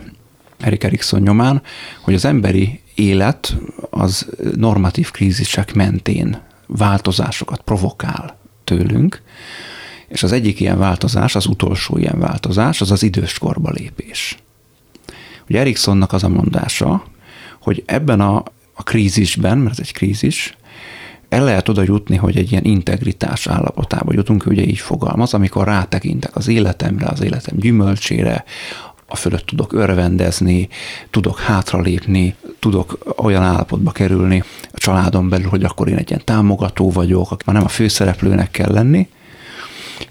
Erik Erikson nyomán, hogy az emberi élet az normatív krízisek mentén változásokat provokál tőlünk, és az egyik ilyen változás, az utolsó ilyen változás, az az időskorba lépés. Ugye Eriksonnak az a mondása, hogy ebben a, a krízisben, mert ez egy krízis, el lehet oda jutni, hogy egy ilyen integritás állapotába jutunk, ugye így fogalmaz, amikor rátekintek az életemre, az életem gyümölcsére, a fölött tudok örvendezni, tudok hátralépni, tudok olyan állapotba kerülni a családon belül, hogy akkor én egy ilyen támogató vagyok, már nem a főszereplőnek kell lenni,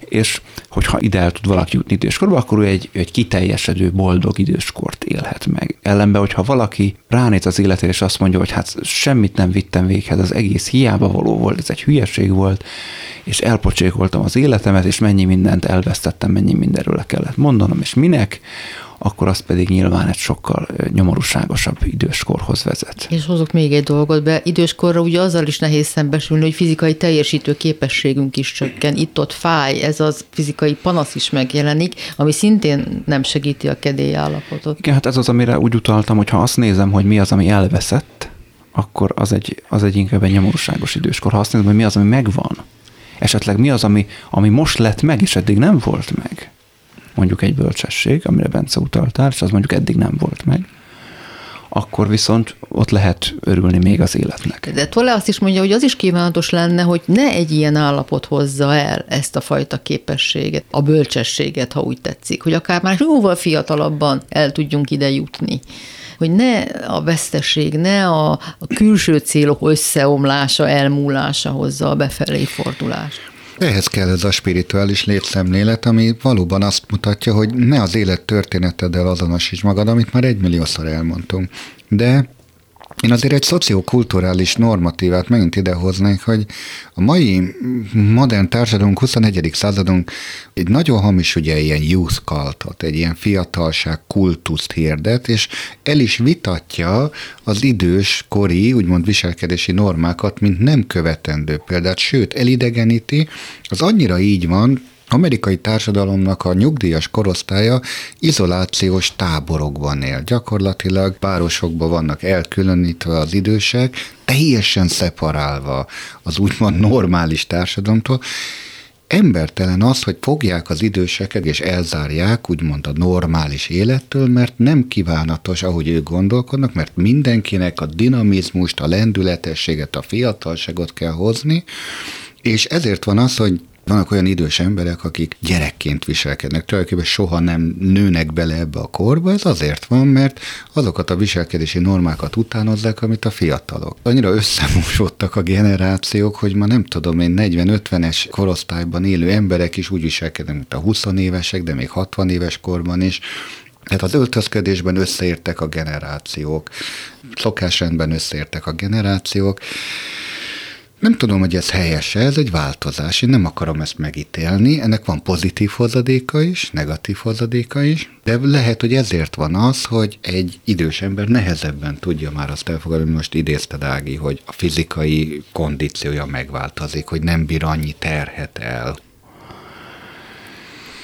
és hogyha ide el tud valaki jutni időskorba, akkor ő egy, egy kiteljesedő, boldog időskort élhet meg. Ellenben, hogyha valaki ránéz az életére, és azt mondja, hogy hát semmit nem vittem véghez, az egész hiába való volt, ez egy hülyeség volt, és elpocsékoltam az életemet, és mennyi mindent elvesztettem, mennyi mindenről le kellett mondanom, és minek, akkor az pedig nyilván egy sokkal nyomorúságosabb időskorhoz vezet. És hozok még egy dolgot be. Időskorra ugye azzal is nehéz szembesülni, hogy fizikai teljesítő képességünk is csökken. Itt-ott fáj, ez az fizikai panasz is megjelenik, ami szintén nem segíti a kedély állapotot. Igen, hát ez az, amire úgy utaltam, hogy ha azt nézem, hogy mi az, ami elveszett, akkor az egy, az egy inkább egy nyomorúságos időskor. Ha azt nézem, hogy mi az, ami megvan, esetleg mi az, ami, ami most lett meg, és eddig nem volt meg, mondjuk egy bölcsesség, amire Bence utaltál, és az mondjuk eddig nem volt meg, akkor viszont ott lehet örülni még az életnek. De Tolle azt is mondja, hogy az is kívánatos lenne, hogy ne egy ilyen állapot hozza el ezt a fajta képességet, a bölcsességet, ha úgy tetszik, hogy akár már jóval fiatalabban el tudjunk ide jutni hogy ne a veszteség, ne a, a külső célok összeomlása, elmúlása hozza a befelé fordulást. Ehhez kell ez a spirituális létszemlélet, ami valóban azt mutatja, hogy ne az élet történeteddel azonosíts magad, amit már egymilliószor elmondtunk. De én azért egy szociokulturális normatívát megint idehoznék, hogy a mai modern társadalunk, 21. századunk egy nagyon hamis, ugye ilyen youth cultot, egy ilyen fiatalság kultuszt hirdet, és el is vitatja az idős kori, úgymond viselkedési normákat, mint nem követendő példát, sőt, elidegeníti. Az annyira így van, amerikai társadalomnak a nyugdíjas korosztálya izolációs táborokban él. Gyakorlatilag párosokban vannak elkülönítve az idősek, teljesen szeparálva az úgymond normális társadalomtól, Embertelen az, hogy fogják az időseket és elzárják úgymond a normális élettől, mert nem kívánatos, ahogy ők gondolkodnak, mert mindenkinek a dinamizmust, a lendületességet, a fiatalságot kell hozni, és ezért van az, hogy vannak olyan idős emberek, akik gyerekként viselkednek, tulajdonképpen soha nem nőnek bele ebbe a korba, ez azért van, mert azokat a viselkedési normákat utánozzák, amit a fiatalok. Annyira összemosodtak a generációk, hogy ma nem tudom én 40-50-es korosztályban élő emberek is úgy viselkednek, mint a 20 évesek, de még 60 éves korban is, tehát az öltözködésben összeértek a generációk, szokásrendben összeértek a generációk, nem tudom, hogy ez helyes -e, ez egy változás. Én nem akarom ezt megítélni. Ennek van pozitív hozadéka is, negatív hozadéka is, de lehet, hogy ezért van az, hogy egy idős ember nehezebben tudja már azt elfogadni, most idézted Ági, hogy a fizikai kondíciója megváltozik, hogy nem bír annyi terhet el,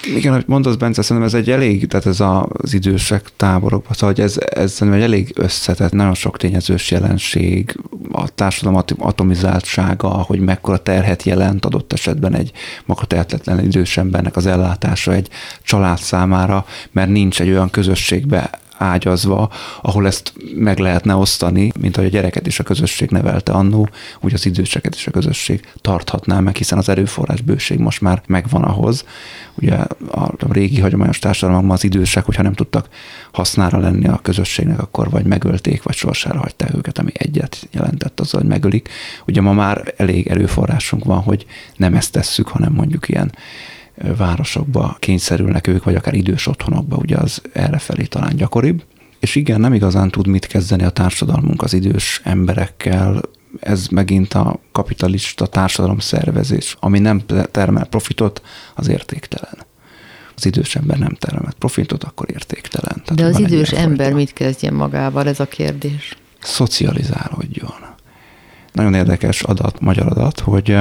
igen, hogy mondasz, Bence, szerintem ez egy elég, tehát ez az idősek táborokban, szóval hogy ez, ez szerintem egy elég összetett, nagyon sok tényezős jelenség, a társadalom atomizáltsága, hogy mekkora terhet jelent adott esetben egy maga tehetetlen idős embernek az ellátása egy család számára, mert nincs egy olyan közösségbe ágyazva, ahol ezt meg lehetne osztani, mint ahogy a gyereket is a közösség nevelte annó, úgy az időseket is a közösség tarthatná meg, hiszen az erőforrás bőség most már megvan ahhoz. Ugye a régi hagyományos társadalomban az idősek, hogyha nem tudtak hasznára lenni a közösségnek, akkor vagy megölték, vagy sorsára hagyták őket, ami egyet jelentett azzal, hogy megölik. Ugye ma már elég erőforrásunk van, hogy nem ezt tesszük, hanem mondjuk ilyen városokba kényszerülnek ők, vagy akár idős otthonokba, ugye az errefelé talán gyakoribb. És igen, nem igazán tud mit kezdeni a társadalmunk az idős emberekkel, ez megint a kapitalista társadalom szervezés, ami nem termel profitot, az értéktelen. Az idős ember nem termel profitot, akkor értéktelen. Tehát De az idős ember mit kezdjen magával, ez a kérdés? Szocializálódjon. Nagyon érdekes adat, magyar adat, hogy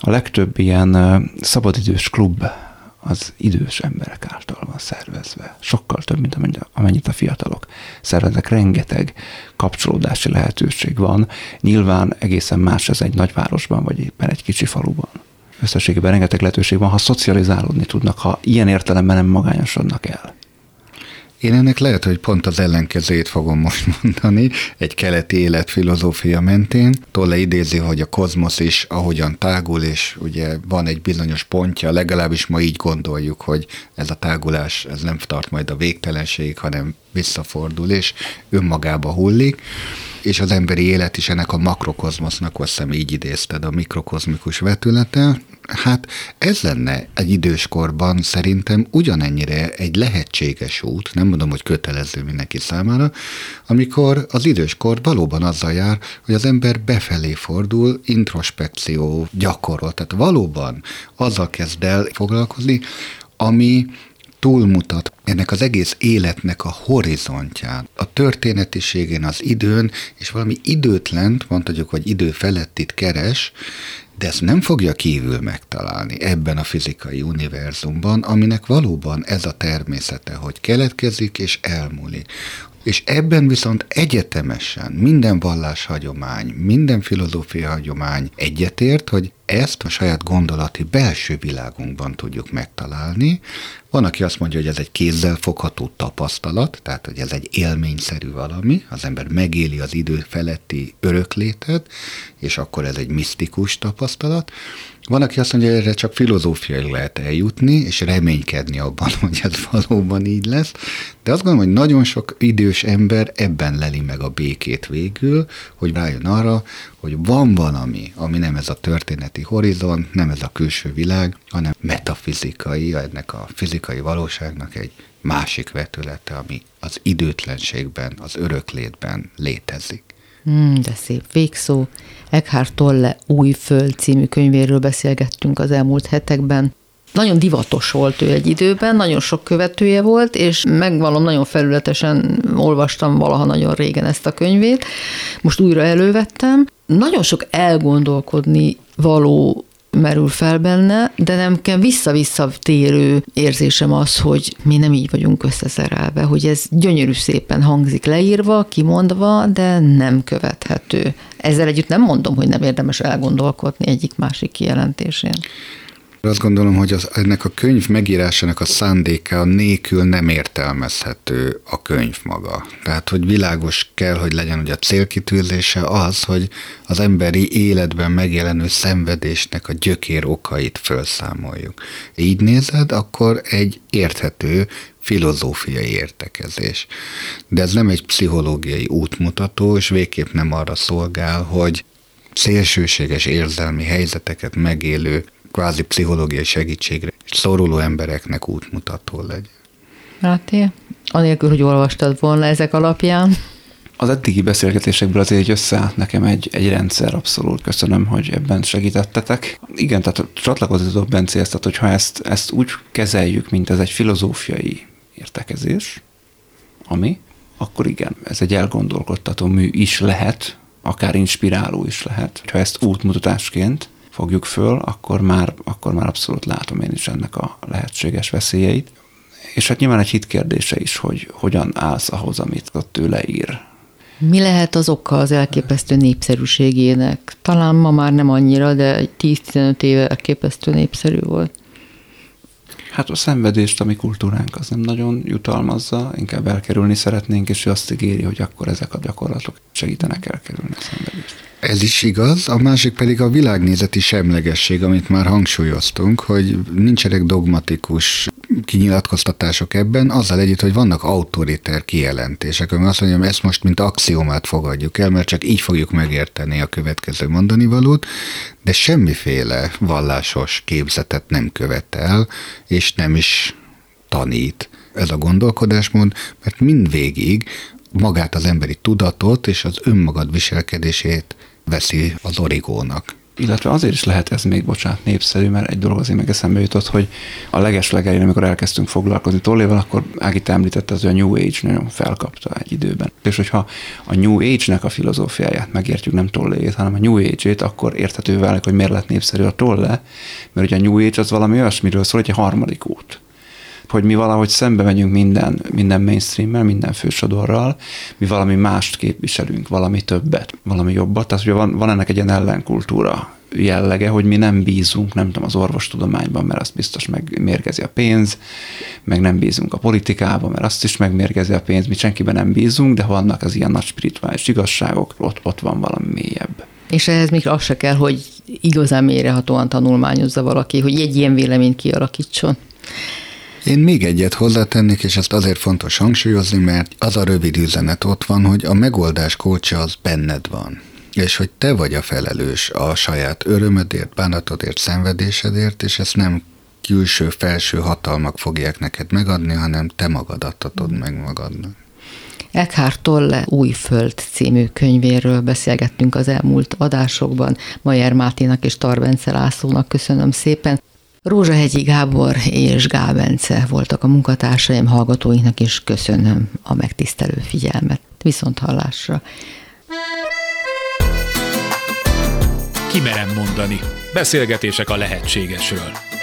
a legtöbb ilyen szabadidős klub az idős emberek által van szervezve. Sokkal több, mint amennyit a fiatalok szerveznek. Rengeteg kapcsolódási lehetőség van. Nyilván egészen más ez egy nagyvárosban, vagy éppen egy kicsi faluban. Összességében rengeteg lehetőség van, ha szocializálódni tudnak, ha ilyen értelemben nem magányosodnak el. Én ennek lehet, hogy pont az ellenkezőjét fogom most mondani, egy keleti életfilozófia mentén. Tolle idézi, hogy a kozmosz is ahogyan tágul, és ugye van egy bizonyos pontja, legalábbis ma így gondoljuk, hogy ez a tágulás ez nem tart majd a végtelenség, hanem visszafordul, és önmagába hullik és az emberi élet is ennek a makrokozmosznak, azt hiszem így idézted, a mikrokozmikus vetülete. Hát ez lenne egy időskorban szerintem ugyanennyire egy lehetséges út, nem mondom, hogy kötelező mindenki számára, amikor az időskor valóban azzal jár, hogy az ember befelé fordul, introspekció gyakorol, tehát valóban azzal kezd el foglalkozni, ami túlmutat ennek az egész életnek a horizontján, a történetiségén, az időn, és valami időtlent, mondhatjuk, hogy idő felettit keres, de ezt nem fogja kívül megtalálni ebben a fizikai univerzumban, aminek valóban ez a természete, hogy keletkezik és elmúlik. És ebben viszont egyetemesen minden valláshagyomány, minden filozófia hagyomány egyetért, hogy ezt a saját gondolati belső világunkban tudjuk megtalálni. Van, aki azt mondja, hogy ez egy kézzel fogható tapasztalat, tehát hogy ez egy élményszerű valami, az ember megéli az idő feletti öröklétet, és akkor ez egy misztikus tapasztalat. Van, aki azt mondja, hogy erre csak filozófiai lehet eljutni, és reménykedni abban, hogy ez valóban így lesz. De azt gondolom, hogy nagyon sok idős ember ebben leli meg a békét végül, hogy rájön arra, hogy van valami, ami nem ez a történeti horizont, nem ez a külső világ, hanem metafizikai, ennek a fizikai valóságnak egy másik vetülete, ami az időtlenségben, az öröklétben létezik. Mm, de szép végszó. Eckhart Tolle Új Föld című könyvéről beszélgettünk az elmúlt hetekben. Nagyon divatos volt ő egy időben, nagyon sok követője volt, és megvalom, nagyon felületesen olvastam valaha nagyon régen ezt a könyvét. Most újra elővettem. Nagyon sok elgondolkodni való merül fel benne, de nem kell vissza-vissza térő érzésem az, hogy mi nem így vagyunk összeszerelve, hogy ez gyönyörű szépen hangzik leírva, kimondva, de nem követhető. Ezzel együtt nem mondom, hogy nem érdemes elgondolkodni egyik-másik kijelentésén. Azt gondolom, hogy az, ennek a könyv megírásának a szándéka nélkül nem értelmezhető a könyv maga. Tehát, hogy világos kell, hogy legyen, hogy a célkitűzése az, hogy az emberi életben megjelenő szenvedésnek a gyökér okait felszámoljuk. Így nézed, akkor egy érthető filozófiai értekezés. De ez nem egy pszichológiai útmutató, és végképp nem arra szolgál, hogy szélsőséges érzelmi helyzeteket megélő kvázi pszichológiai segítségre szoruló embereknek útmutató legyen. Máté, anélkül, hogy olvastad volna ezek alapján. Az eddigi beszélgetésekből azért egy összeállt nekem egy, egy rendszer, abszolút köszönöm, hogy ebben segítettetek. Igen, tehát csatlakozni tudok Bencéhez, tehát hogyha ezt, ezt úgy kezeljük, mint ez egy filozófiai értekezés, ami, akkor igen, ez egy elgondolkodtató mű is lehet, akár inspiráló is lehet. Ha ezt útmutatásként fogjuk föl, akkor már, akkor már abszolút látom én is ennek a lehetséges veszélyeit. És hát nyilván egy hit kérdése is, hogy hogyan állsz ahhoz, amit ott ő leír. Mi lehet az oka az elképesztő népszerűségének? Talán ma már nem annyira, de 10-15 éve elképesztő népszerű volt. Hát a szenvedést, ami kultúránk, az nem nagyon jutalmazza, inkább elkerülni szeretnénk, és ő azt ígéri, hogy akkor ezek a gyakorlatok segítenek elkerülni a szenvedést. Ez is igaz, a másik pedig a világnézeti semlegesség, amit már hangsúlyoztunk, hogy nincsenek dogmatikus kinyilatkoztatások ebben, azzal együtt, hogy vannak autoriter kijelentések, ami azt mondja, hogy ezt most mint axiomát fogadjuk el, mert csak így fogjuk megérteni a következő mondani valót, de semmiféle vallásos képzetet nem követel, és nem is tanít ez a gondolkodásmód, mert mindvégig magát az emberi tudatot és az önmagad viselkedését veszi az origónak. Illetve azért is lehet ez még, bocsánat, népszerű, mert egy dolog azért meg eszembe jutott, hogy a leges legelején, amikor elkezdtünk foglalkozni tolléval, akkor Ági említette, az, a New Age nagyon felkapta egy időben. És hogyha a New Age-nek a filozófiáját megértjük, nem tolléjét, hanem a New Age-ét, akkor érthető válik, hogy miért lett népszerű a tolle, mert ugye a New Age az valami olyasmiről szól, hogy egy harmadik út hogy mi valahogy szembe megyünk minden, minden mainstreammel, minden fősodorral, mi valami mást képviselünk, valami többet, valami jobbat. Tehát ugye van, van ennek egy ilyen ellenkultúra jellege, hogy mi nem bízunk, nem tudom, az orvostudományban, mert azt biztos megmérgezi a pénz, meg nem bízunk a politikában, mert azt is megmérgezi a pénz, mi senkiben nem bízunk, de vannak az ilyen nagy spirituális igazságok, ott, ott van valami mélyebb. És ehhez még az se kell, hogy igazán mélyrehatóan tanulmányozza valaki, hogy egy ilyen véleményt kialakítson. Én még egyet hozzátennék, és ezt azért fontos hangsúlyozni, mert az a rövid üzenet ott van, hogy a megoldás kulcsa az benned van. És hogy te vagy a felelős a saját örömödért, bánatodért, szenvedésedért, és ezt nem külső, felső hatalmak fogják neked megadni, hanem te magad adhatod meg magadnak. Eckhart Tolle Új Föld című könyvéről beszélgettünk az elmúlt adásokban. Majer Máténak és Tarbence Lászlónak köszönöm szépen. Rózsahegyi Gábor és Gábence voltak a munkatársaim, hallgatóinknak is köszönöm a megtisztelő figyelmet. Viszont hallásra. Kimerem mondani. Beszélgetések a lehetségesről.